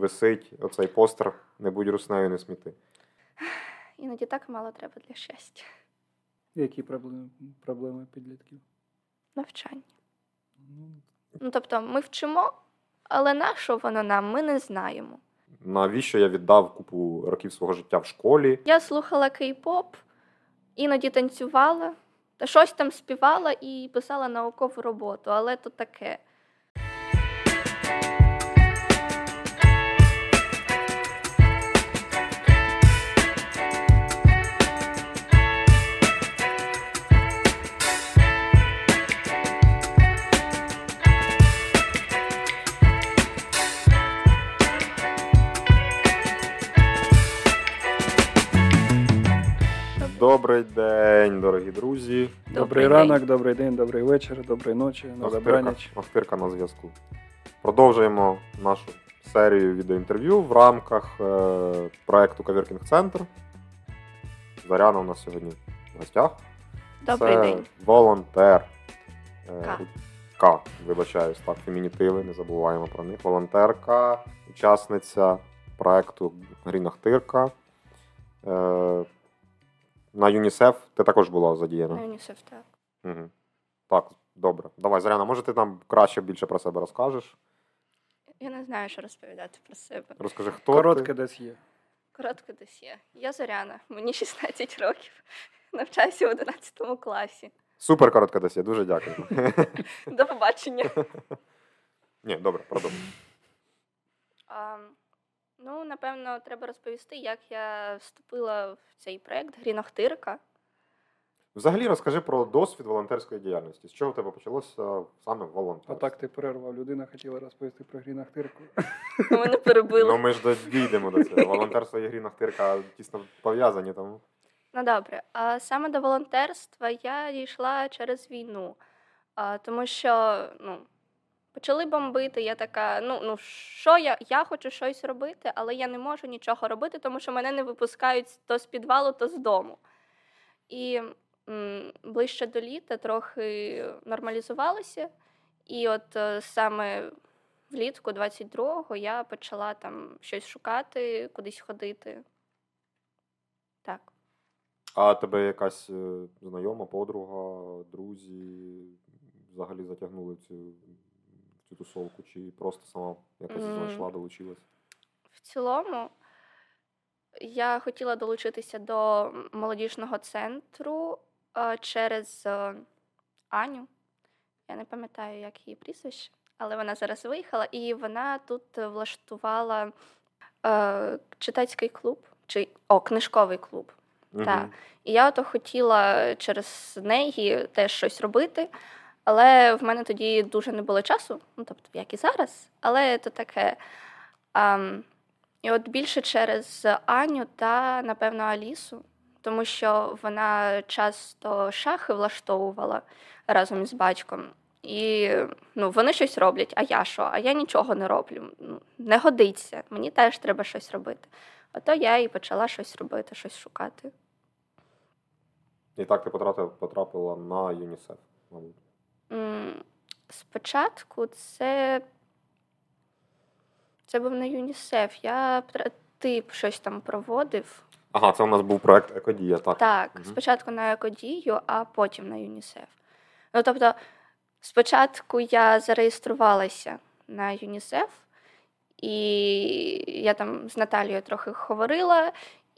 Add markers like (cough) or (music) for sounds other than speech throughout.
висить оцей постер не будь руснею, не сміти. Іноді так мало треба для щастя. Які проблеми, проблеми підлітків? Навчання. Ну, Ну тобто, ми вчимо, але на що воно нам, ми не знаємо. Навіщо я віддав купу років свого життя в школі? Я слухала кей-поп, іноді танцювала, та щось там співала і писала наукову роботу, але то таке. Добрий день, дорогі друзі. Добрий, Добрий ранок, день. добрий день, добрий вечір, доброї ночі, добраніч. Охтирка на зв'язку. Продовжуємо нашу серію відеоінтерв'ю в рамках е, проекту Кавіркінг Центр. Заряна у нас сьогодні в гостях. Добрий Це день. волонтер. Е, К. К, вибачаюсь, так, фемінітиви, не забуваємо про них. Волонтерка, учасниця проекту Грін Охтирка. Е, на ЮНІСЕФ ти також була задіяна. На ЮНІСЕФ так. Угу. Так, добре. Давай, Заряна, може ти нам краще більше про себе розкажеш? Я не знаю, що розповідати про себе. Розкажи, хто Коротке ти? десь є. Коротко досьє. Я Зоряна, мені (laughs) 16 років. Навчаюся в 11 класі. Супер коротке досі, дуже дякую. До побачення. (laughs) Ні, добре, продовжуй. Ну, напевно, треба розповісти, як я вступила в цей проект Грінохтирка. Взагалі розкажи про досвід волонтерської діяльності. З чого в тебе почалося саме волонтерство? А так ти перервав. Людина хотіла розповісти про грінахтирку. (laughs) Мене перебили. Ну ми ж дійдемо до цього. Волонтерство і грі Нахтирка тісно пов'язані, тому. Ну добре. А саме до волонтерства я дійшла через війну, тому що ну, почали бомбити. Я така: ну, ну що я? Я хочу щось робити, але я не можу нічого робити, тому що мене не випускають то з підвалу, то з дому. І м, ближче до літа трохи нормалізувалося. І от е, саме влітку 22-го я почала там щось шукати, кудись ходити. Так. А тебе якась е, знайома, подруга, друзі взагалі затягнули цю, цю тусовку, чи просто сама якось М. знайшла, долучилась? В цілому я хотіла долучитися до молодіжного центру е, через е, Аню. Я не пам'ятаю, як її прізвище, але вона зараз виїхала, і вона тут влаштувала е, читацький клуб, чи о, книжковий клуб. Так. І я ото хотіла через неї теж щось робити, але в мене тоді дуже не було часу, ну тобто, як і зараз, але то таке. Ам, і от більше через Аню та, напевно, Алісу, тому що вона часто шахи влаштовувала разом із батьком. І ну, вони щось роблять, а я що? А я нічого не роблю. Ну, не годиться, мені теж треба щось робити. Ото я і почала щось робити, щось шукати. І так ти потрапила на ЮНІСЕФ, мабуть. Спочатку це. Це був не ЮНІСЕФ. Я пр- ти щось там проводив. Ага, це у нас був проект Екодія, так. Так, Мгм. спочатку на екодію, а потім на ЮНІСЕФ. Ну, тобто, спочатку я зареєструвалася на ЮНІСЕФ, і я там з Наталією трохи говорила.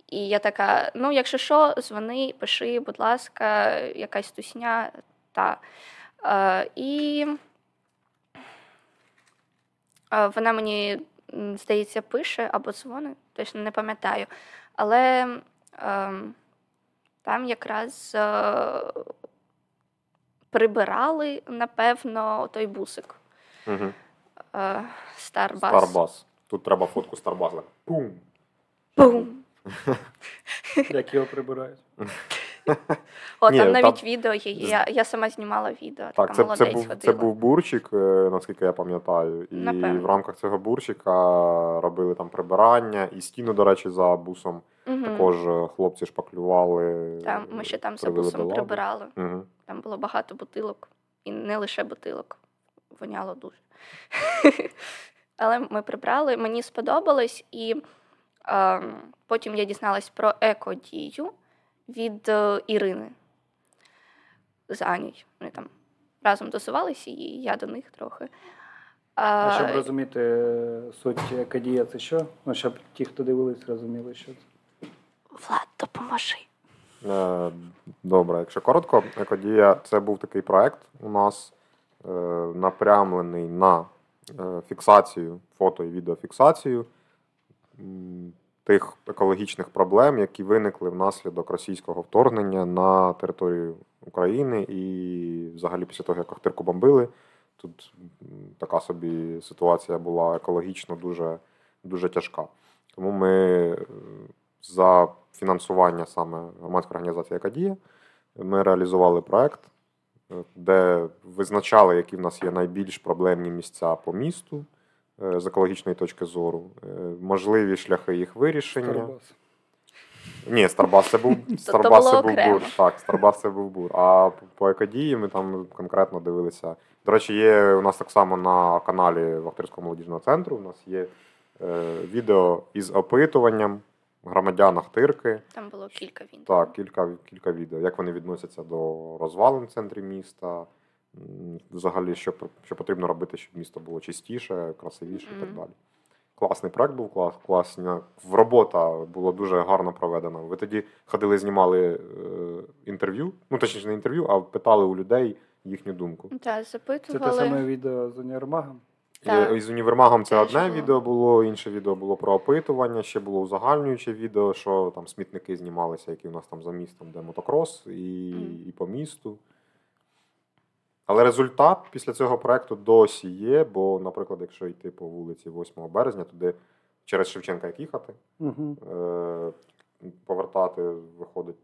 І я така: ну, якщо що, дзвони, пиши, будь ласка, якась тусня. Та. Е, і вона мені, здається, пише або дзвонить, точно не пам'ятаю. Але ем, там якраз е, прибирали, напевно, той бусик. Угу. Старбас. Старбас. Тут треба фотку Старбаса. Пум. Бум! Як його прибирають. (laughs) О, Ні, там там- навіть відео є. Я, я сама знімала відео. Так, така це, це, був, ходила. це був бурчик, е, наскільки я пам'ятаю. І Напевно. в рамках цього бурчика робили там прибирання, і стіну, до речі, за бусом Мгм. також е, хлопці шпаклювали. Там, ми ще там за бусом прибирали. Мгм. Там було багато бутилок. І не лише бутилок. Воняло дуже. (laughs) але ми прибрали. Мені сподобалось, і е, потім я дізналась про екодію від е, Ірини з Анією. Вони там разом тусувалися, і я до них трохи. А А, щоб розуміти е, суть екодія, це що? Ну, щоб ті, хто дивились, розуміли, що це. Влад, допоможи. Е, Добре, якщо коротко, екодія це був такий проект у нас е, напрямлений на е, фіксацію, фото і відеофіксацію тих екологічних проблем, які виникли внаслідок російського вторгнення на територію України і взагалі після того, як Охтирку бомбили. Тут така собі ситуація була екологічно дуже, дуже тяжка. Тому ми е, за фінансування саме громадської організації Екадія ми реалізували проект, е, де визначали, які в нас є найбільш проблемні місця по місту з екологічної точки зору, е, можливі шляхи їх вирішення. Карабас. Ні, Старбас це був то Старбас це був бур. Так, Старбас це був бур. А по екодії ми там конкретно дивилися. До речі, є у нас так само на каналі Вахтирського молодіжного центру. У нас є е, відео із опитуванням громадян Ахтирки. Там було кілька він. Так, кілька, кілька відео. Як вони відносяться до розвалин в центрі міста. Взагалі, що, що потрібно робити, щоб місто було чистіше, красивіше і так далі. Класний проект був, клас, класна. Робота була дуже гарно проведена. Ви тоді ходили, знімали е, інтерв'ю, ну точніше, не інтерв'ю, а питали у людей їхню думку. Так, Це те саме відео з універмагом. Так. І, з універмагом це Теж одне було. відео було, інше відео було про опитування, ще було узагальнююче відео, що там смітники знімалися, які у нас там за містом, де мотокрос, і, Мгм. і по місту. Але результат після цього проекту досі є, бо, наприклад, якщо йти по вулиці 8 березня, туди через Шевченка як їхати, Угу. е- повертати виходить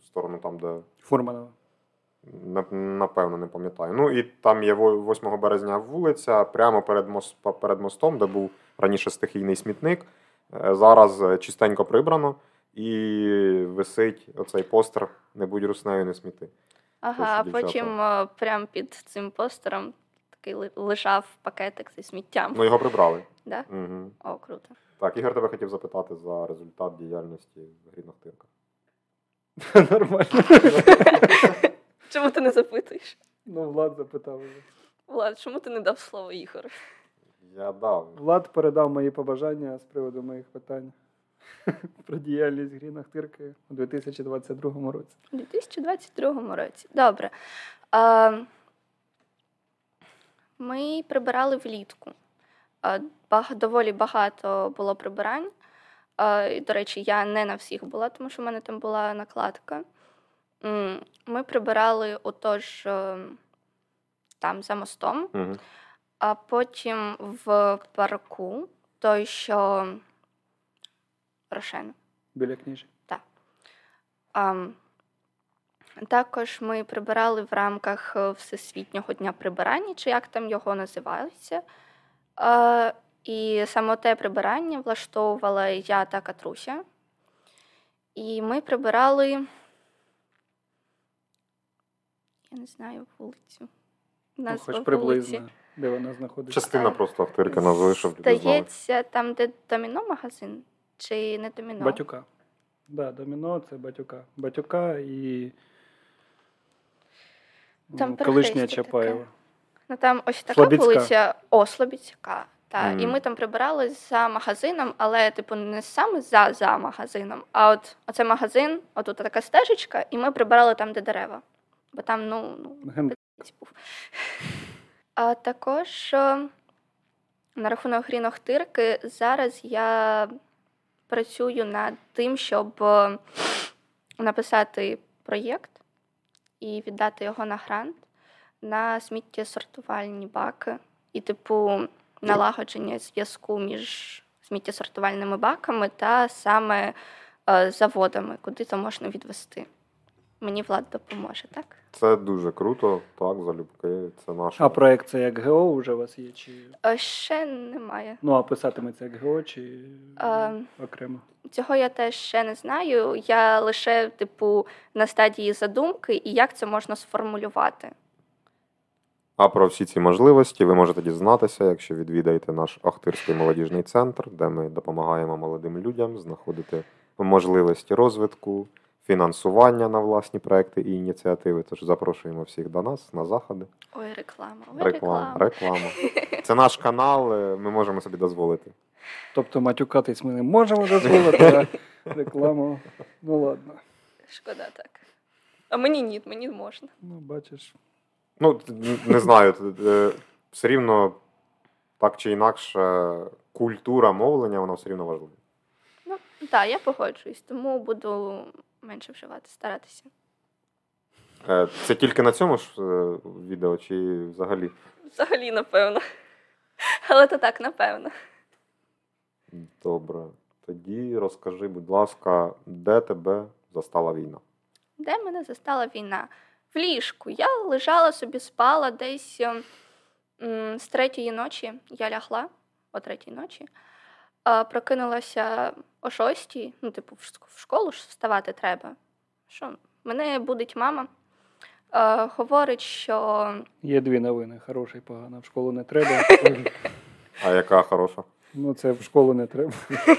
в сторону там, де Фурманова. Напевно, не пам'ятаю. Ну і там є 8 березня вулиця, прямо перед, мос- по- перед мостом, де був раніше стихійний смітник. Е, Зараз е, чистенько прибрано і висить оцей постер Не будь руснею, не сміти. Ага, а потім е, прямо під цим постером такий ли- лежав пакетик зі сміттям. Ну його прибрали. Да? Угу. О, круто. Так, Ігор тебе хотів запитати за результат діяльності Грідних Тирка. (laughs) Нормально. (laughs) Чому ти не запитуєш? Ну, Влад запитав вже. Влад, чому ти не дав слово Ігору? Я дав. Влад передав мої побажання з приводу моїх питань (laughs) про діяльність Гріна Хтирки у 2022 році. У 2022 році. Добре. А, ми прибирали влітку. А, баг- доволі багато було прибирань. А, і, до речі, я не на всіх була, тому що в мене там була накладка. Ми прибирали отож е, там за мостом, Угу. а потім в парку, той, що Рошен. Біля книжі. А, також ми прибирали в рамках е, Всесвітнього дня прибирання, чи як там його називається. А, і саме те прибирання влаштовувала я та Катруся. І ми прибирали, я не знаю, вулицю. Ну, хоч вулиці. приблизно, де вона знаходиться. Частина просто Ахтирки назви, щоб люди знали. Здається, там, де доміно магазин, чи не доміно? Батюка. Да, доміно це батюка. Батюка і Там м, колишня Чапаєва. Ну там ось така Слобідська. вулиця О, Слобідська. Та. І ми там прибирали за магазином, але типу не саме за, за магазином, а от оце магазин, отут така стежечка, і ми прибирали там, де дерева. Бо там, ну, ну був. А також на рахунок грінохтирки, зараз я працюю над тим, щоб е, написати проєкт і віддати його на грант на сміттєсортувальні баки і, типу, налагодження зв'язку між сміттєсортувальними баками та саме е, заводами, куди то можна відвести. Мені влад допоможе, так? Це дуже круто, так, залюбки. Це наше. А проект це як ГО вже у вас є? Чи... Е, Ще немає. Ну, а писатиметься як ГО чи Е, окремо? Цього я теж ще не знаю. Я лише, типу, на стадії задумки і як це можна сформулювати. А про всі ці можливості ви можете дізнатися, якщо відвідаєте наш Охтирський молодіжний центр, де ми допомагаємо молодим людям знаходити можливості розвитку, фінансування на власні проекти і ініціативи. Тож запрошуємо всіх до нас на заходи. Ой, реклама. Ой, Реклама, реклама. реклама. (laughs) Це наш канал, е, ми можемо собі дозволити. Тобто матюкатись ми не можемо дозволити, а рекламу. Ну ладно. Шкода так. А мені ні, мені можна. Ну, бачиш. Ну, не знаю, е, все рівно так чи інакше, культура мовлення, вона все рівно важлива. Ну, так, я погоджуюсь, тому буду менше вживати, старатися. Е, Це тільки на цьому ж е, відео, чи взагалі? Взагалі, напевно. Але то так, напевно. Добре. Тоді розкажи, будь ласка, де тебе застала війна? Де мене застала війна? В ліжку. Я лежала собі, спала десь м, з третьої ночі. Я лягла о третій ночі. А, прокинулася о шостій, ну, типу, в школу ж вставати треба. Що? Мене будить мама. А, говорить, що Є дві новини: хороша і погана. В школу не треба. А яка хороша? Ну, це в школу не треба. (laughs)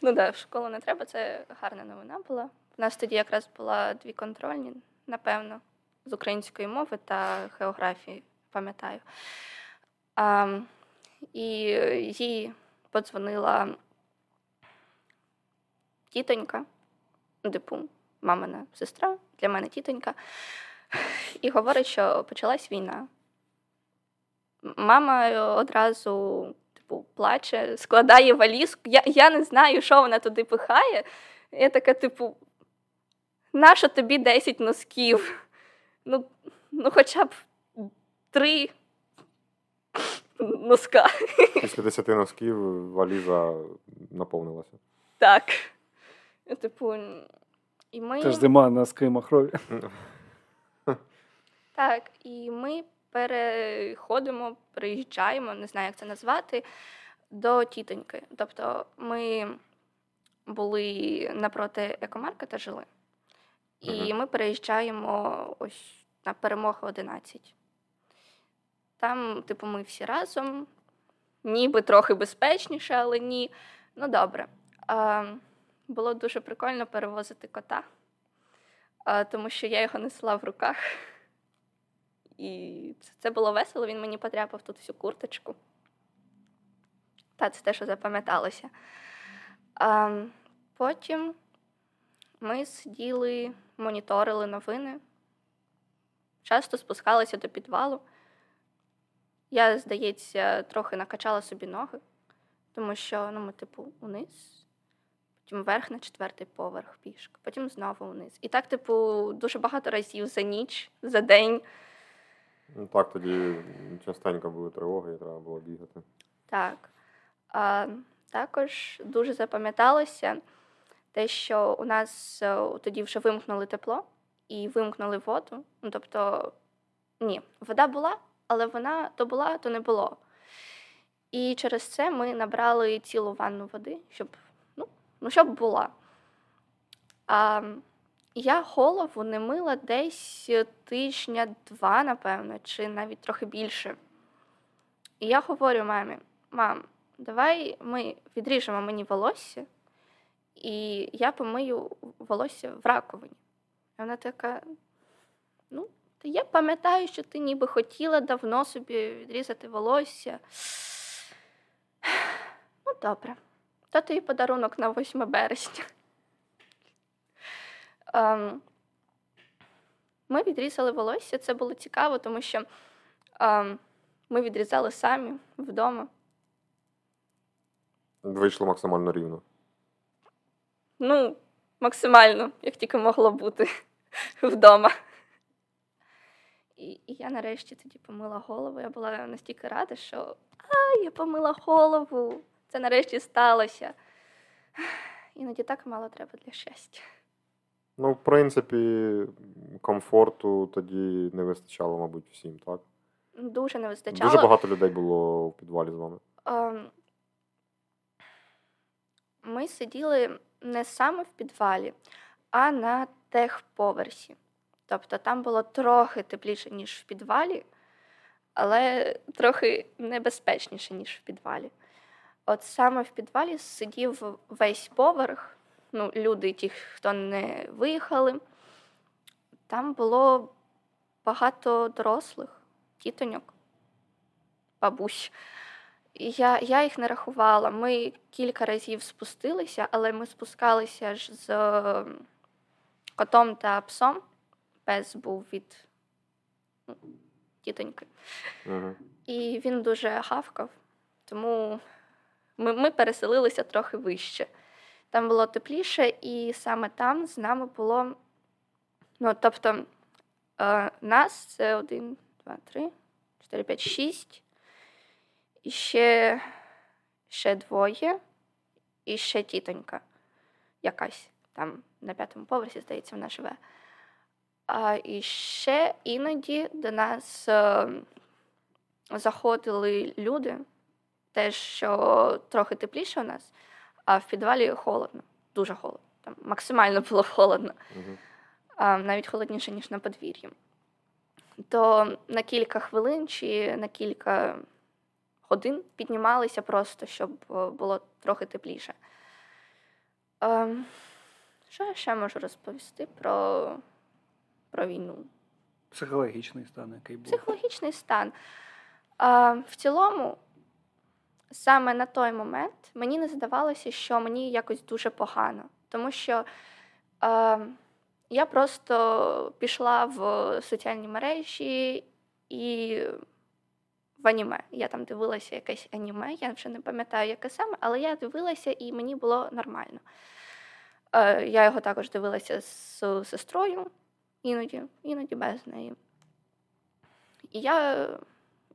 Ну да, в школу не треба, це гарна новина була. У нас тоді якраз була дві контрольні, напевно, з української мови та географії, пам'ятаю. А, і їй подзвонила тітонька, ну, типу, мамина сестра, для мене тітонька, і говорить, що почалась війна. Мама одразу типу, плаче, складає валізку. Я, я не знаю, що вона туди пихає. Я така, типу, нащо тобі 10 носків? Ну, ну хоча б три носка. Після 10 носків валіза наповнилася. Так. Типу, і ми. Це ж зима на скимахрові. (laughs) Так, і ми переходимо, приїжджаємо, не знаю, як це назвати, до тітоньки. Тобто ми були напроти екомаркета жили, і ми переїжджаємо ось на перемогу 11. Там, типу, ми всі разом, ніби трохи безпечніше, але ні. Ну, добре. Було дуже прикольно перевозити кота, тому що я його несла в руках. І це, було весело, він мені потрапив тут всю курточку. Та це те, що запам'яталося. Потім ми сиділи, моніторили новини, часто спускалися до підвалу. Я, здається, трохи накачала собі ноги, тому що ну, ми, типу, униз, потім вверх на четвертий поверх пішки, потім знову вниз. І так, типу, дуже багато разів за ніч, за день. Ну, так, тоді частенько були тривоги, і треба було бігати. Так. А, також дуже запам'яталося те, що у нас е, тоді вже вимкнули тепло і вимкнули воду. Ну, тобто, ні, вода була, але вона то була, то не було. І через це ми набрали цілу ванну води, щоб, ну, ну, щоб була. А, я голову не мила десь тижня два, напевно, чи навіть трохи більше. І я говорю мамі: мам, давай ми відріжемо мені волосся, і я помию волосся в раковині. І вона така: ну, та я пам'ятаю, що ти ніби хотіла давно собі відрізати волосся. Ну, добре. То тобі подарунок на 8 березня. Ем, ми відрізали волосся, це було цікаво, тому що ем, ми відрізали самі вдома. Вийшло максимально рівно. Ну, максимально, як тільки могло бути (laughs) вдома. І, і я нарешті тоді помила голову. Я була настільки рада, що а, я помила голову. Це нарешті сталося. Іноді так мало треба для щастя. Ну, в принципі, комфорту тоді не вистачало, мабуть, всім, так? Дуже не вистачало. Дуже багато людей було в підвалі з вами. Ем, Ми сиділи не саме в підвалі, а на техповерсі. Тобто там було трохи тепліше, ніж в підвалі, але трохи небезпечніше, ніж в підвалі. От саме в підвалі сидів весь поверх, ну, люди, ті, хто не виїхали. Там було багато дорослих, тітоньок, бабусь. Я я їх не рахувала. Ми кілька разів спустилися, але ми спускалися ж з котом та псом. Пес був від ну, тітоньки. Угу. І він дуже гавкав, тому ми, ми переселилися трохи вище. Там було тепліше, і саме там з нами було. Ну, тобто, е, нас це один, два, три, чотири, п'ять, шість. І ще, ще двоє, і ще тітонька якась там на п'ятому поверсі, здається, вона живе. А і ще іноді до нас е, заходили люди, теж що трохи тепліше у нас, а в підвалі холодно, дуже холодно. Там максимально було холодно, а, навіть холодніше, ніж на подвір'ї. То на кілька хвилин чи на кілька годин піднімалися просто, щоб е, було трохи тепліше. Ем, Що я ще можу розповісти про, про війну? Психологічний стан, який був. Психологічний стан. А, в цілому, саме на той момент мені не здавалося, що мені якось дуже погано. Тому що а, я просто пішла в соціальні мережі і в аніме. Я там дивилася якесь аніме, я вже не пам'ятаю, яке саме, але я дивилася і мені було нормально. Е, я його також дивилася з сестрою, іноді, іноді без неї. І я,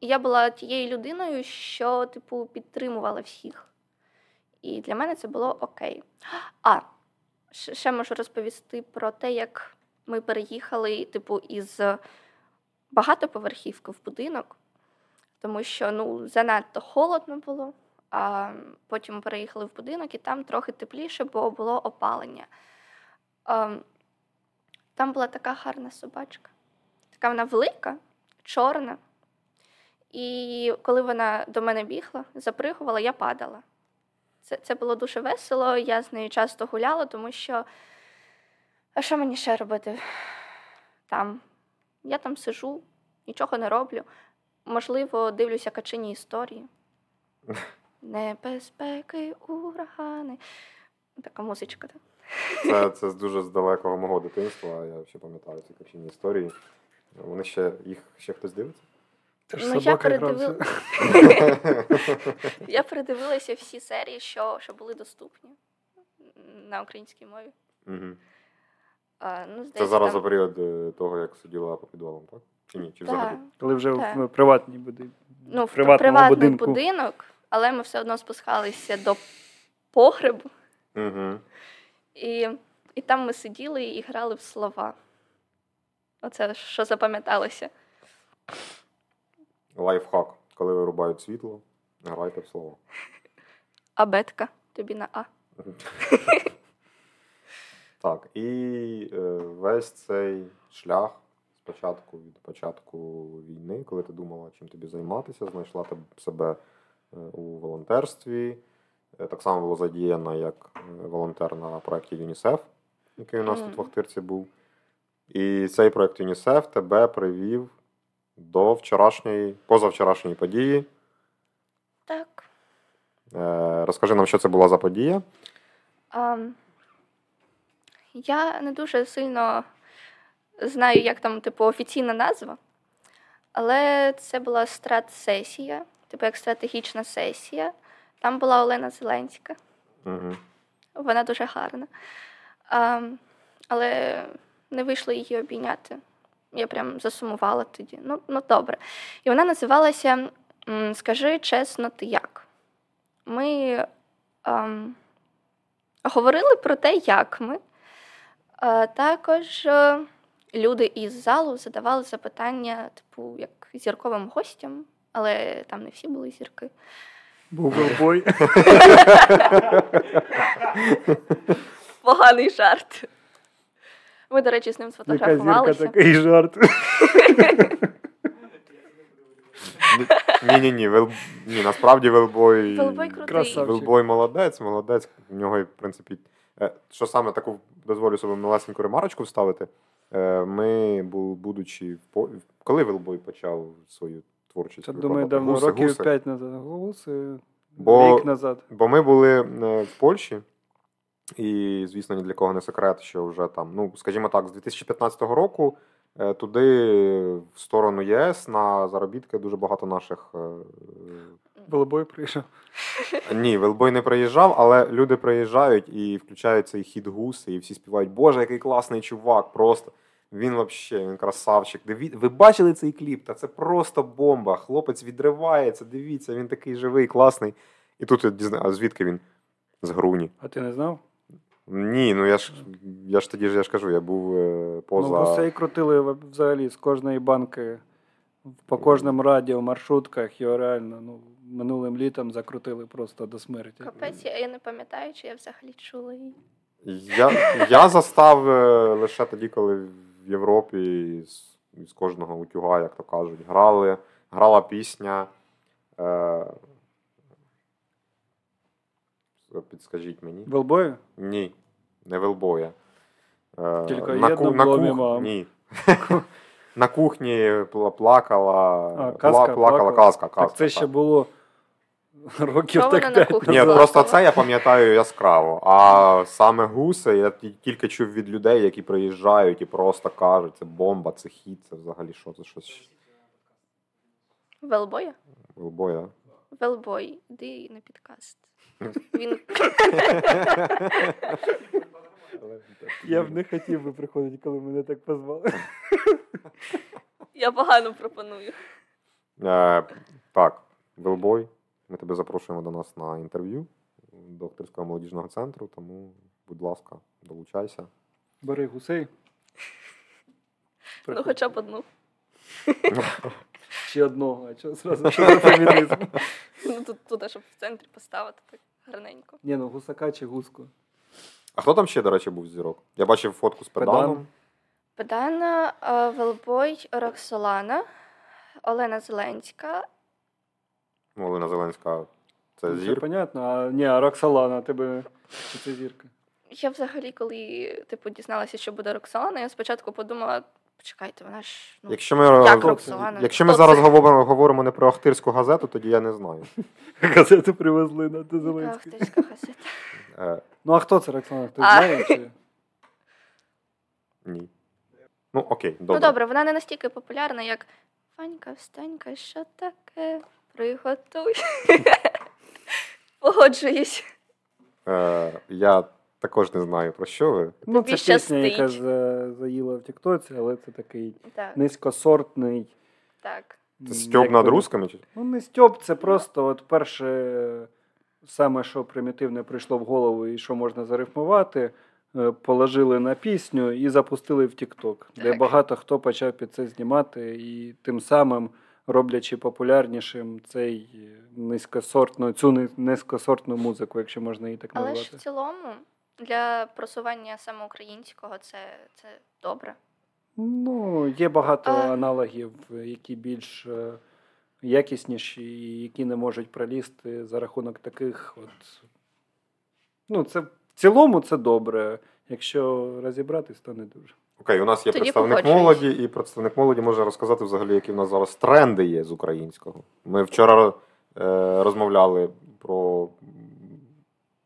я була тією людиною, що, типу, підтримувала всіх. І для мене це було окей. А, ще можу розповісти про те, як ми переїхали, типу, із багатоповерхівки в будинок, тому що ну, занадто холодно було. А потім переїхали в будинок, і там трохи тепліше, бо було опалення. Там була така гарна собачка. Така вона велика, чорна. І коли вона до мене бігла, запригувала, я падала. Це це було дуже весело. Я з нею часто гуляла, тому що а що мені ще робити там? Я там сижу, нічого не роблю. Можливо, дивлюся качині історії. (laughs) Небезпеки, урагани. Така музичка. так. Це, це дуже з далекого мого дитинства. Я ще пам'ятаю ці качині історії. Вони ще їх ще хтось дивиться? Ж Ну, я, собака передивил... (laughs) я передивилася всі серії, що, що були доступні на українській мові. Угу. А, ну, Це здається, зараз за період е, того, як сиділа по підвалам, так? Чи ні? Чи взагалі? Коли вже Так. в приватній буди... Ну, в приватному приватний будинку. будинок, але ми все одно спускалися до погребу, Угу. І, і там ми сиділи і грали в слова. Оце що запам'яталося. Лайфхак. Коли вирубають світло, грайте в слово. (laughs) Абетка, тобі на А. (laughs) Так, і е, весь цей шлях спочатку від початку війни, коли ти думала, чим тобі займатися, знайшла себе е, у волонтерстві. Е, Так само була задіяна як е, волонтер на проєкті ЮНІСЕФ, який у нас тут в Мгм. Охтирці був. І цей проєкт ЮНІСЕФ тебе привів до вчорашньої, позавчорашньої події. Так. Е, Розкажи нам, що це була за подія. А, я не дуже сильно знаю, як там, типу, офіційна назва, але це була страт-сесія, типу як стратегічна сесія. Там була Олена Зеленська. Угу. Вона дуже гарна. А, але не вийшло її обійняти. Я прям засумувала тоді. Ну, ну добре. І вона називалася Скажи чесно, ти як? Ми ем, говорили про те, як ми. А, також е, люди із залу задавали запитання, типу, як зірковим гостям, але там не всі були зірки. Був велбой. (laughs) Поганий жарт. Ми, до речі, з ним Яка зірка сфотографувалися. такий жарт. (laughs) Ні, ні, ні, Вел... ні, насправді Велбой. Велбой крутий. Велбой молодець, молодець. В нього, в принципі, е, що саме таку дозволю собі малесеньку ремарочку вставити. Е, Ми, будучи в коли Велбой почав свою творчість? Це, думаю, давно, Гуси, років гуси. 5 назад. Гуси, Бо- рік назад. Бо ми були е, в Польщі, і, звісно, ні для кого не секрет, що вже там, ну, скажімо так, з 2015 року е, туди, в сторону ЄС, на заробітки дуже багато наших. е, Голубой прийшов. (laughs) Ні, Велбой не приїжджав, але люди приїжджають і включають цей хід гуси, і всі співають, Боже, який класний чувак, просто. Він взагалі, він красавчик. Диві... Ви бачили цей кліп? Та це просто бомба. Хлопець відривається, дивіться, він такий живий, класний. І тут я дізнаю, а звідки він? З Груні. А ти не знав? Ні, ну я ж я ж тоді ж я ж кажу, я був е, поза. Ну, гусей крутили взагалі з кожної банки по кожному радіо, маршрутках. Його реально ну, минулим літом закрутили просто до смерті. Капець, я я не пам'ятаю, чи я взагалі чула її. Я, я застав е, лише тоді, коли в Європі з, з кожного утюга, як то кажуть, грали, грала пісня. Е, підскажіть мені. Велбою? Ні, не Велбоя. Е, Тільки на, ку- на, кух... Ні. (laughs) на кухні плакала. А, казка, плакала плакала. казка. казка Так це ще було (laughs) років Що так п'ять Ні, просто це я пам'ятаю яскраво. А саме гуси я тільки чув від людей, які приїжджають і просто кажуть, це бомба, це хід, це взагалі що це щось. Велбоя? Велбоя. Велбой, іди на підкаст. Він Я б не хотів би приходити, коли мене так позвали. я погано пропоную. Е, так, Велбой. Ми тебе запрошуємо до нас на інтерв'ю докторського молодіжного центру, тому, будь ласка, долучайся. Бери гусей. Ну, хоча б одну. Ще одного, а чого зразу що за фемінізм? Ну тут туди, щоб в центрі поставити так гарненько. Ні, ну гусака чи гуску. А хто там ще, до речі, був зірок? Я бачив фотку з педаном. Педана, Велбой, Роксолана, Олена Зеленська. Ну, Олена Зеленська. Це Ну, Це понятно, а ні, а Роксолана, тебе це зірка. Я взагалі, коли типу дізналася, що буде Роксолана, я спочатку подумала, почекайте, вона ж ну, Якщо ми, як Роксолана? якщо ми зараз говоримо, говоримо не про Ахтирську газету, тоді я не знаю. (laughs) Газету привезли на до Яка Зеленської. газета? Е, Ну а хто це Роксолана? Хтось знає? Чи? ні. Ну, окей, Ну добре. добре, вона не настільки популярна, як Фанька, встанька, що таке? Приготуй. (laughs) Погоджуюсь. Е, я також не знаю про що ви. Ну, Тобі це пісня, яка за- заїла в Тіктоці, але це такий Так, низькосортний. так. Це м, стьоп як над би- русками? Чи? Ну, не стьоп, це просто от перше, саме, що примітивне прийшло в голову і що можна зарифмувати, е, положили на пісню і запустили в Тікток, де Так. багато хто почав під це знімати, і тим самим роблячи популярнішим цей низькосортну, цю ни- низькосортну музику, якщо можна її так Але ж в цілому для просування саме українського це, це добре. Ну, є багато А- аналогів, які більш е, якісніші, і які не можуть пролізти за рахунок таких от. Ну, це в цілому це добре. Якщо розібратись, то не дуже. Окей, у нас є Тоді представник погоджуюсь. молоді, і представник молоді може розказати взагалі, які в нас зараз тренди є з українського. Ми вчора е, розмовляли про,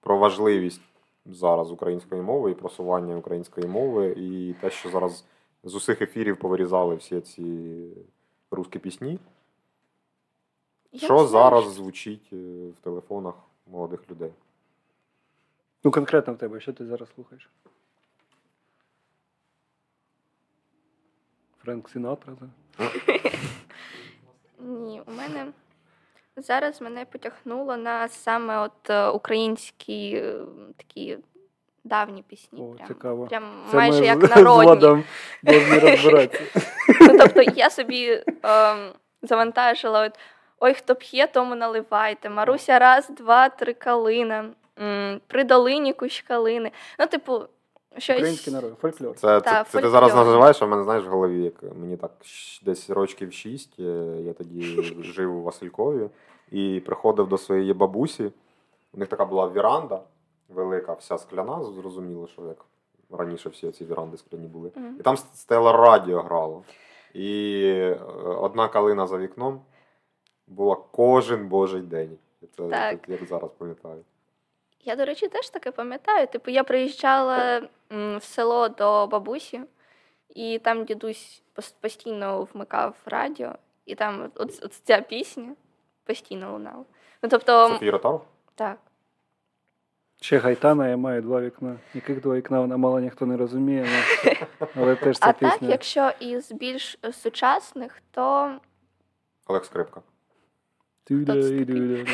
про важливість зараз української мови і просування української мови, і те, що зараз з усіх ефірів повирізали всі ці русські пісні. Я що знаю, зараз що- звучить е, в телефонах молодих людей? Ну, конкретно в тебе, що ти зараз слухаєш? Френк Сінатра? (laughs) Ні, у мене зараз мене потягнуло на саме от е, українські е, такі давні пісні. О, прям, цікаво. прям Це майже ми як народні. (laughs) Ну, тобто я собі ем, завантажила от ой, хто п'є, тому наливайте. Маруся, раз, два, три калина. При долині кущ калини. Ну, типу, Щось... Український народ, фольклор. Це, Та, це, це ти зараз фольклор. називаєш, а в мене знаєш в голові, як мені так десь років шість, е, я тоді (laughs) жив у Василькові і приходив до своєї бабусі. У них така була віранда велика, вся скляна, зрозуміло, що як раніше всі ці віранди скляні були. Мгм. І там стояло радіо грало. І е, одна калина за вікном була кожен божий день. Це Так. як зараз пам'ятаю. Я, до речі, теж таке пам'ятаю. Типу, я приїжджала в село до бабусі, і там дідусь постійно вмикав радіо, і там от, от ця пісня постійно лунала. Ну, тобто, Софія Ротару? так. Ще Гайтана, я маю два вікна. Яких два вікна вона мало ніхто не розуміє, але- (laughs) але теж ця А так, якщо із більш сучасних, то Олег Скрипка. Тюля-і-дюля.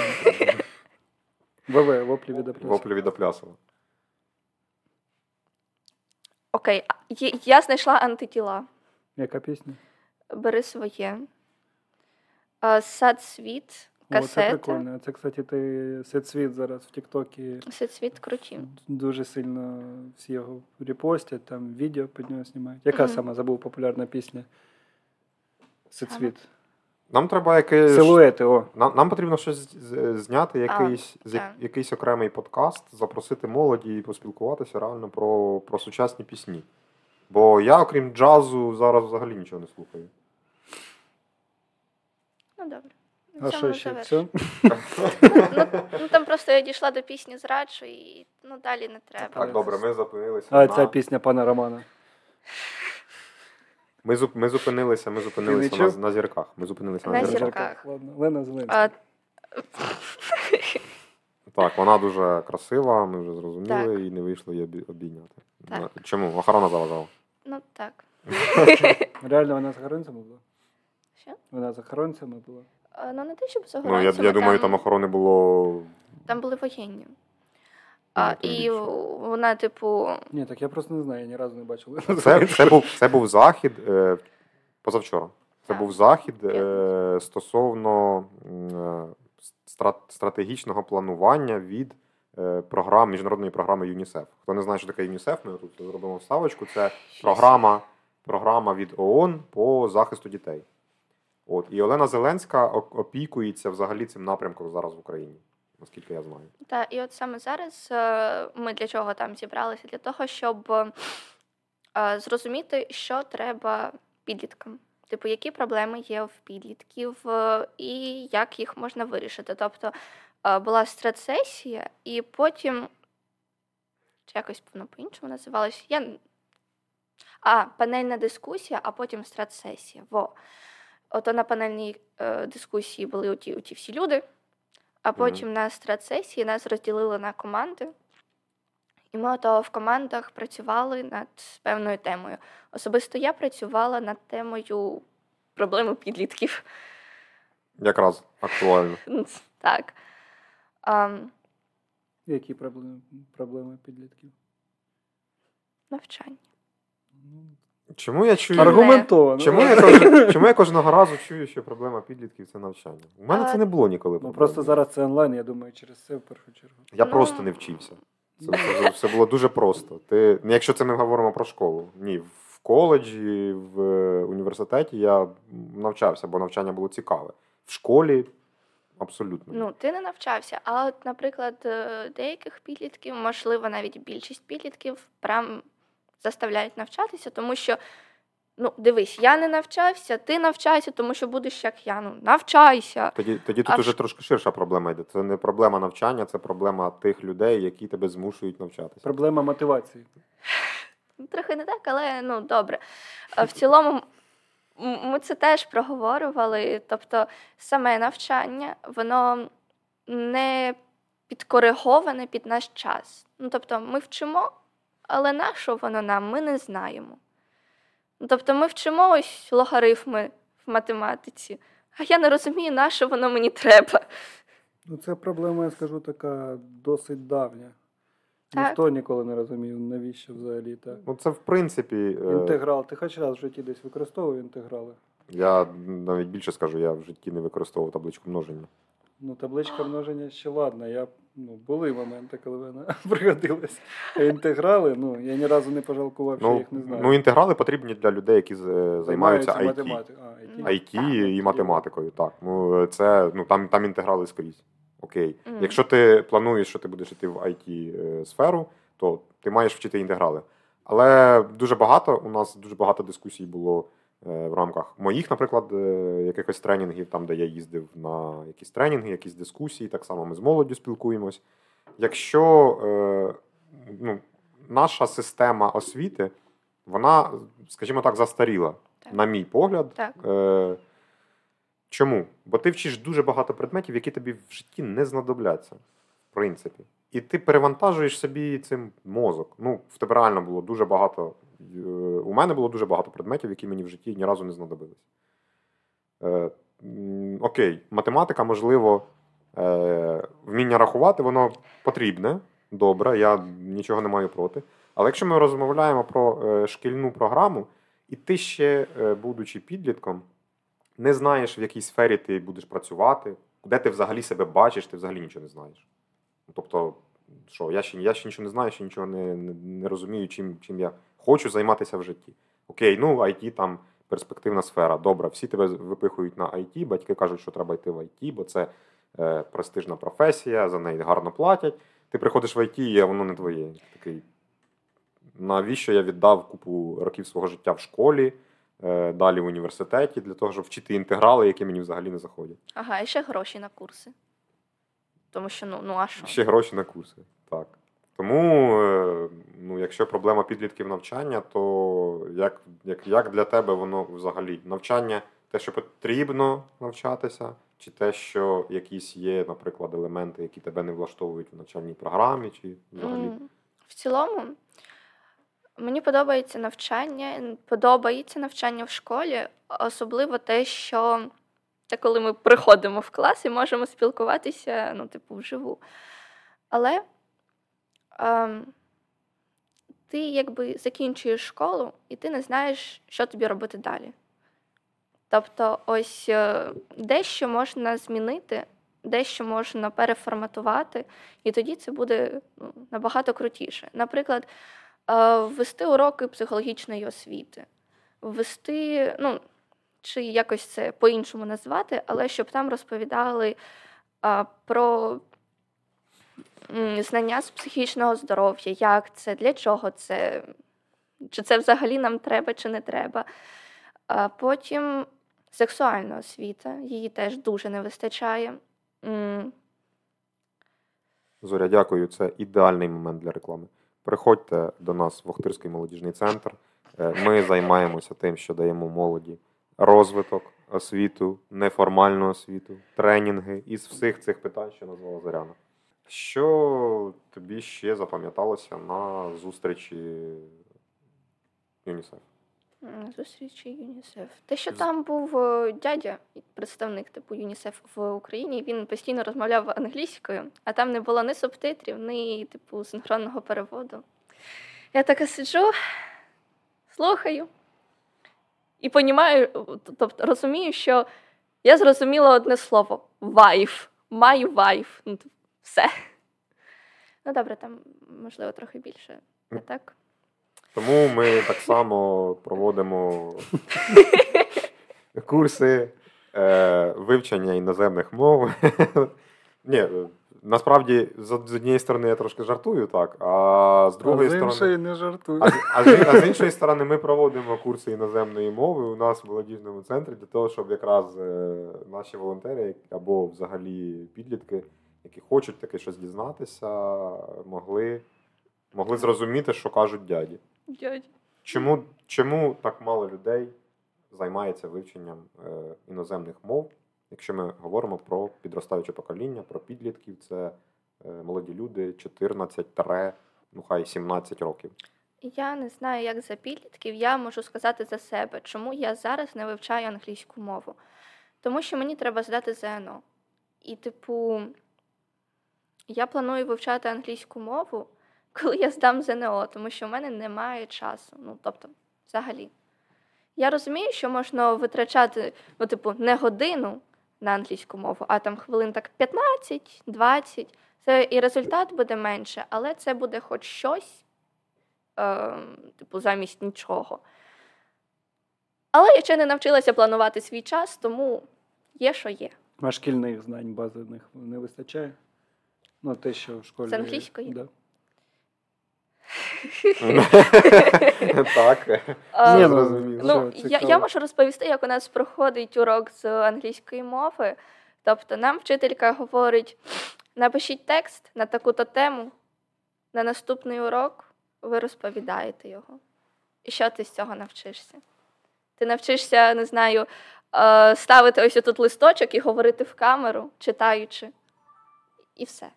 ВВ, воплі від. Воплі від Аплясова. Окей, я знайшла антитіла. Яка пісня? Бери своє. Сад світ, О, це прикольно. Це, кстати, ти Сецвіт зараз в Тіктокі Сад світ круті. дуже сильно всі його репостять, там відео під нього знімають. Яка Мгм. сама забув популярна пісня? Сецвіт. Нам треба якийсь. Силуети, о. Нам, нам потрібно щось зняти, якийсь, з- так. якийсь окремий подкаст, запросити молоді і поспілкуватися реально про, про сучасні пісні. Бо я, окрім джазу, зараз взагалі нічого не слухаю. Ну добре. А що ще? Все? (laughs) Ну, ну там просто я дійшла до пісні зраджу і ну далі не треба. Так, добре, ми зупинилися. А, ця пісня пана Романа. Ми, зуп... ми зупинилися, ми зупинилися на, чув? на зірках. Ми зупинилися на, На зірках. зірках. Ладно, Лена Зеленська. А, Так, вона дуже красива, ми вже зрозуміли, Так. і не вийшло її обі- обійняти. Так. Чому? Охорона заважала. ну так. (laughs) Реально вона з охоронцями була? Що? Вона з охоронцями була. А, Ну не те, щоб з Ну, я, я думаю, там охорони було. там були воєнні. А, Ну, і вона, типу, Ні, так я просто не знаю, я ні разу не бачив. Це, це, був, це був захід е, позавчора. Це Так. був захід е, стосовно е, стра- стратегічного планування від е, програм, міжнародної програми ЮНІСЕФ. Хто не знає, що таке ЮНІСЕФ, ми тут зробимо вставочку. Це програма, програма від ООН по захисту дітей. От. І Олена Зеленська опікується взагалі цим напрямком зараз в Україні, наскільки я знаю. Та, і от саме зараз е, ми для чого там зібралися? Для того, щоб е, зрозуміти, що треба підліткам. Типу, які проблеми є в підлітків е, і як їх можна вирішити. Тобто була стратсесія, і потім чи якось воно по-іншому називалось. Я... А, панельна дискусія, а потім стратсесія. Во. Ото на панельній е, дискусії були оті, оті всі люди. А потім на стратсесії нас розділили на команди. І ми ото в командах працювали над певною темою. Особисто я працювала над темою проблеми підлітків. Якраз актуально. (laughs) Ну, Так. Ам, Які проблеми, проблеми підлітків? навчання. Ну, Чому я чую? Аргументовано. Чому я, чому я кожного разу чую, що проблема підлітків це навчання? У мене А, це не було ніколи. Ну проблеми. просто зараз це онлайн, я думаю, через це в першу чергу. Я Ну, просто не вчився. Це, це, це було дуже просто. Ти, ну, якщо це ми говоримо про школу, ні, в коледжі, в е, університеті я навчався, бо навчання було цікаве. В школі абсолютно. Ну, ти не навчався. А от, наприклад, е, деяких підлітків, можливо, навіть більшість підлітків прям заставляють навчатися, тому що, ну, дивись, я не навчався, ти навчайся, тому що будеш як я. Ну, навчайся. Тоді, тоді тут А уже ш- трошки ширша проблема йде. Це не проблема навчання, це проблема тих людей, які тебе змушують навчатися. Проблема мотивації. Ну, Трохи не так, але ну добре. В цілому ми це теж проговорювали. Тобто, саме навчання, воно не підкориговане під наш час. Ну, тобто, ми вчимо, але на що воно нам, ми не знаємо. Ну, Тобто, ми вчимо ось логарифми в математиці, а я не розумію, на що воно мені треба. Ну, це проблема, я скажу, така досить давня. Так. Ніхто ніколи не розумів, навіщо взагалі так. Ну, це в принципі. е, Інтеграл. Ти хоч раз в житті десь використовував інтеграли? Я навіть більше скажу, я в житті не використовував табличку множення. Ну, табличка множення ще ладно. Я, ну, були моменти, коли вона (laughs) пригодилась. А інтеграли, ну, я ні разу не пожалкував, що Ну, їх не знаю. ну, інтеграли потрібні для людей, які займаються IT. математикою. А, IT. IT Так, і математикою. Так, ну це ну там, там інтеграли скрізь. Окей. Мгм. Якщо ти плануєш, що ти будеш йти в it е, сферу, то ти маєш вчити інтеграли. Але дуже багато у нас дуже багато дискусій було в рамках моїх, наприклад, е, якихось тренінгів, там, де я їздив на якісь тренінги, якісь дискусії, так само ми з молоддю спілкуємось. Якщо е, ну, наша система освіти, вона, скажімо так, застаріла, Так. на мій погляд. Так. Е, чому? Бо ти вчиш дуже багато предметів, які тобі в житті не знадобляться, в принципі. І ти перевантажуєш собі цим мозок. Ну, в тебе реально було дуже багато. Е, У мене було дуже багато предметів, які мені в житті ні разу не знадобились. Е, окей, математика, можливо, е, вміння рахувати, воно потрібне, добре, я нічого не маю проти. Але якщо ми розмовляємо про шкільну програму, і ти ще, будучи підлітком, не знаєш, в якій сфері ти будеш працювати, де ти взагалі себе бачиш, ти взагалі нічого не знаєш. Тобто, що, я ще, я ще нічого не знаю, ще нічого не, не, розумію, чим, чим я хочу займатися в житті. Окей, ну IT там перспективна сфера. Добре, всі тебе випихують на IT, батьки кажуть, що треба йти в IT, бо це е, престижна професія, за неї гарно платять. Ти приходиш в IT, а воно не твоє. Такий, навіщо я віддав купу років свого життя в школі, е, далі в університеті, для того, щоб вчити інтеграли, які мені взагалі не заходять. Ага, і ще гроші на курси. Тому що, ну, ну а що? Ще гроші на курси. Так. Тому, е, ну, якщо проблема підлітків навчання, то як, як, як для тебе воно взагалі навчання, те, що потрібно навчатися, чи те, що якісь є, наприклад, елементи, які тебе не влаштовують в навчальній програмі, чи взагалі. В цілому, мені подобається навчання, подобається навчання в школі, особливо те, що те, коли ми приходимо в клас і можемо спілкуватися, ну, типу, вживу. Але ем, ти якби закінчуєш школу, і ти не знаєш, що тобі робити далі. Тобто, ось е, дещо можна змінити, дещо можна переформатувати, і тоді це буде ну, набагато крутіше. Наприклад, е, ввести уроки психологічної освіти, ввести, ну, чи якось це по-іншому назвати, але щоб там розповідали е, про знання з психічного здоров'я, як це, для чого це, чи це взагалі нам треба, чи не треба. А потім сексуальна освіта, її теж дуже не вистачає. Зоря, дякую. Це ідеальний момент для реклами. Приходьте до нас в Охтирський молодіжний центр. Е, Ми займаємося тим, що даємо молоді розвиток, освіту, неформальну освіту, тренінги із всіх цих питань, що назвала Зоряна. Що тобі ще запам'яталося на зустрічі ЮНІСЕФ? Зустрічі ЮНІСЕФ. Те, що там був е, дядя, представник типу ЮНІСЕФ в Україні, він постійно розмовляв англійською, а там не було ні субтитрів, ні типу синхронного переводу. Я така сиджу, слухаю і понімаю, тобто розумію, що я зрозуміла одне слово wife. My wife. Ну, все. Ну добре, там можливо трохи більше. Не так? Тому ми так само проводимо (laughs) курси е, вивчення іноземних мов. (laughs) Ні, е, насправді, з з однієї сторони, я трошки жартую, так, а з другої а з сторони. не жартую. А, з- а, з, а з іншої сторони, ми проводимо курси іноземної мови у нас в молодіжному центрі для того, щоб якраз е, наші волонтери або взагалі підлітки, які хочуть таке щось дізнатися, могли, могли зрозуміти, що кажуть дяді. Дядя. Чому, чому так мало людей займається вивченням е, іноземних мов, якщо ми говоримо про підростаюче покоління, про підлітків, це е, молоді люди 14 ну хай 17 років. Я не знаю, як за підлітків. Я можу сказати за себе, чому я зараз не вивчаю англійську мову. Тому що мені треба здати ЗНО. І, типу, я планую вивчати англійську мову, (laughs) коли я здам ЗНО, тому що в мене немає часу. Ну, тобто, взагалі. Я розумію, що можна витрачати, ну, типу, не годину на англійську мову, а там хвилин так 15-20. Це і результат буде менше, але це буде хоч щось, е, типу, замість нічого. Але я ще не навчилася планувати свій час, тому є, що є. А шкільних знань базових не вистачає? Ну, те, що в школі. З англійської? Да. (laughs) Так. Е, Ну, я, можу розповісти, як у нас проходить урок з англійської мови. Тобто, нам вчителька говорить: напишіть текст на таку-то тему, на наступний урок ви розповідаєте його. І що ти з цього навчишся? Ти навчишся, не знаю, е, ставити ось тут листочок і говорити в камеру, читаючи. І все.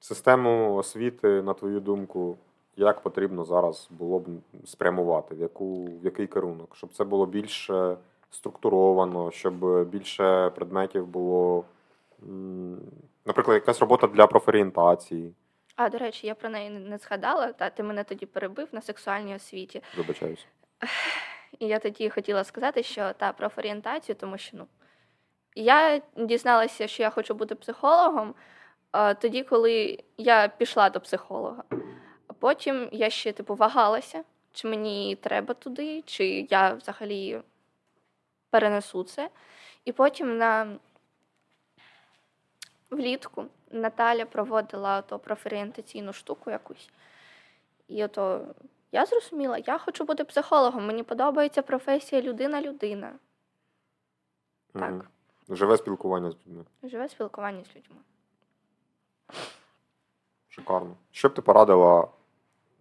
Систему освіти, на твою думку, як потрібно зараз було б спрямувати, в, яку, в який керунок? Щоб це було більш е, структуровано, щоб більше предметів було, наприклад, якась робота для профорієнтації. А, до речі, я про неї не- згадала, та ти мене тоді перебив на сексуальній освіті. Вибачаюсь. І я тоді хотіла сказати, що та профорієнтацію, тому що ну я дізналася, що я хочу бути психологом тоді, коли я пішла до психолога. А потім я ще типу вагалася, чи мені треба туди, чи я взагалі перенесу це. І потім на влітку Наталя проводила то профорієнтаційну штуку якусь. І ото я зрозуміла, я хочу бути психологом. Мені подобається професія людина-людина. Так. Живе спілкування з людьми. Живе спілкування з людьми. Шикарно. Що б ти порадила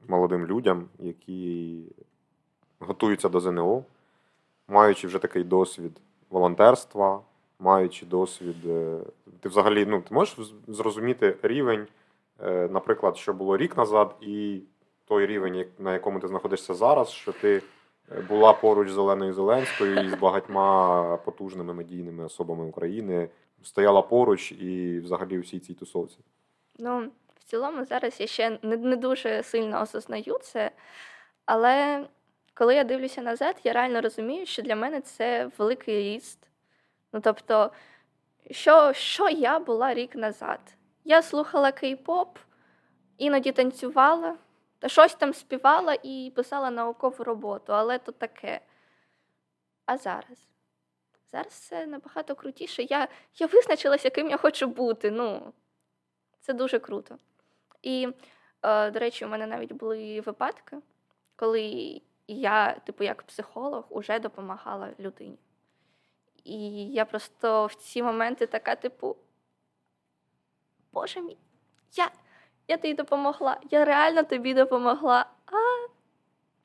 молодим людям, які готуються до ЗНО, маючи вже такий досвід волонтерства, маючи досвід. е, Ти взагалі ну, ти можеш зрозуміти рівень, е, наприклад, що було рік назад, і той рівень, на якому ти знаходишся зараз, що ти е, була поруч з Оленою Зеленською і з багатьма потужними медійними особами України, стояла поруч і взагалі у всій цій тусовці. Ну, в цілому, зараз я ще не, не дуже сильно осознаю це, але коли я дивлюся назад, я реально розумію, що для мене це великий ріст. Ну, тобто, що, що я була рік назад? Я слухала кей-поп, іноді танцювала, та щось там співала і писала наукову роботу, але то таке. А зараз? Зараз це набагато крутіше. Я, я визначилася, яким я хочу бути. Ну, це дуже круто. І, е, до речі, у мене навіть були випадки, коли я, типу, як психолог, уже допомагала людині. І я просто в ці моменти така, типу, Боже мій, я, я тобі допомогла, я реально тобі допомогла. А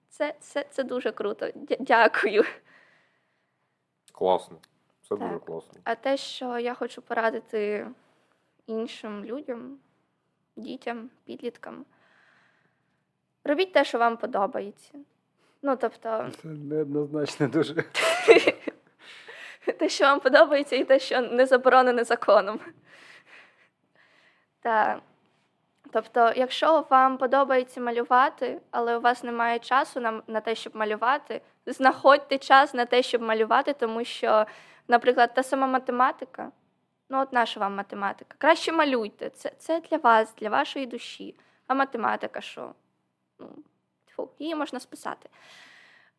це, це, це дуже круто. Дякую. Класно. Це дуже класно. А те, що я хочу порадити іншим людям, дітям, підліткам, робіть те, що вам подобається. Ну, тобто, Це неоднозначно дуже. (laughs) те, що вам подобається, і те, що не заборонене законом. Та, тобто, якщо вам подобається малювати, але у вас немає часу на, на те, щоб малювати, знаходьте час на те, щоб малювати, тому що, наприклад, та сама математика, ну от наша вам математика, краще малюйте. Це, це для вас, для вашої душі. А математика що? Ну, тьфу, її можна списати.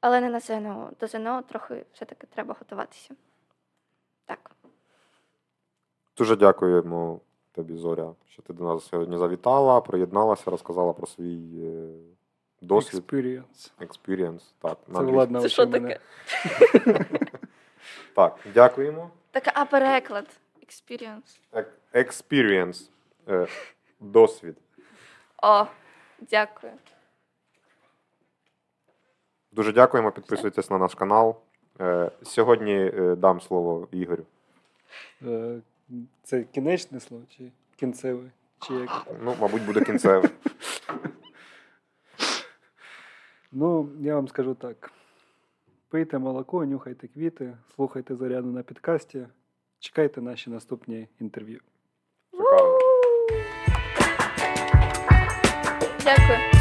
Але не на ЗНО. До ЗНО трохи все-таки треба готуватися. Так. Дуже дякуємо тобі, Зоря, що ти до нас сьогодні завітала, приєдналася, розказала про свій е, досвід, Experience. experience. Так, Це англійській. Це що таке? (laughs) Так, дякуємо. Так, а переклад. Experience. Experience. Е, досвід. О, дякую. Дуже дякуємо. Підписуйтесь на наш канал. Е, сьогодні е, дам слово Ігорю. Е, Це кінечне слово чи кінцеве? Чи як? Ну, мабуть, буде кінцевий. (laughs) Ну, я вам скажу так: пийте молоко, нюхайте квіти, слухайте заряду на підкасті, чекайте наші наступні інтерв'ю. Дякую.